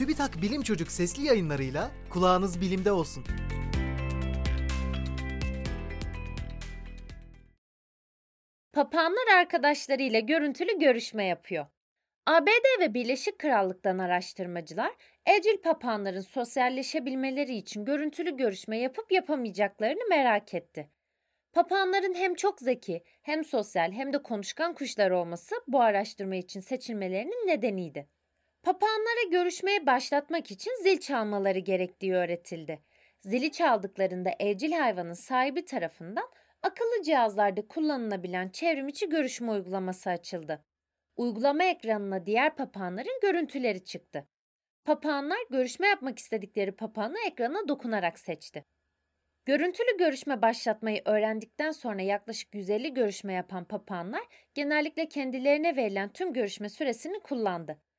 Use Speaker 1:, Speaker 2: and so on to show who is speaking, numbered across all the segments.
Speaker 1: TÜBİTAK Bilim Çocuk sesli yayınlarıyla kulağınız bilimde olsun.
Speaker 2: Papağanlar arkadaşlarıyla görüntülü görüşme yapıyor. ABD ve Birleşik Krallık'tan araştırmacılar evcil papağanların sosyalleşebilmeleri için görüntülü görüşme yapıp yapamayacaklarını merak etti. Papağanların hem çok zeki, hem sosyal, hem de konuşkan kuşlar olması bu araştırma için seçilmelerinin nedeniydi. Papağanlara görüşmeye başlatmak için zil çalmaları gerektiği öğretildi. Zili çaldıklarında evcil hayvanın sahibi tarafından akıllı cihazlarda kullanılabilen çevrimiçi görüşme uygulaması açıldı. Uygulama ekranına diğer papağanların görüntüleri çıktı. Papağanlar görüşme yapmak istedikleri papağanı ekrana dokunarak seçti. Görüntülü görüşme başlatmayı öğrendikten sonra yaklaşık 150 görüşme yapan papağanlar genellikle kendilerine verilen tüm görüşme süresini kullandı.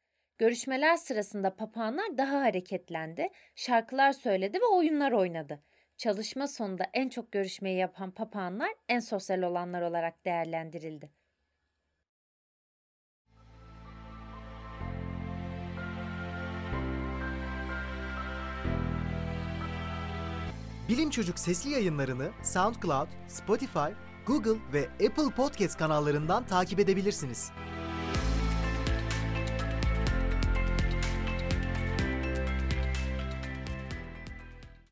Speaker 2: Görüşmeler sırasında papağanlar daha hareketlendi, şarkılar söyledi ve oyunlar oynadı. Çalışma sonunda en çok görüşmeyi yapan papağanlar en sosyal olanlar olarak değerlendirildi.
Speaker 1: Bilim Çocuk sesli yayınlarını SoundCloud, Spotify, Google ve Apple Podcast kanallarından takip edebilirsiniz.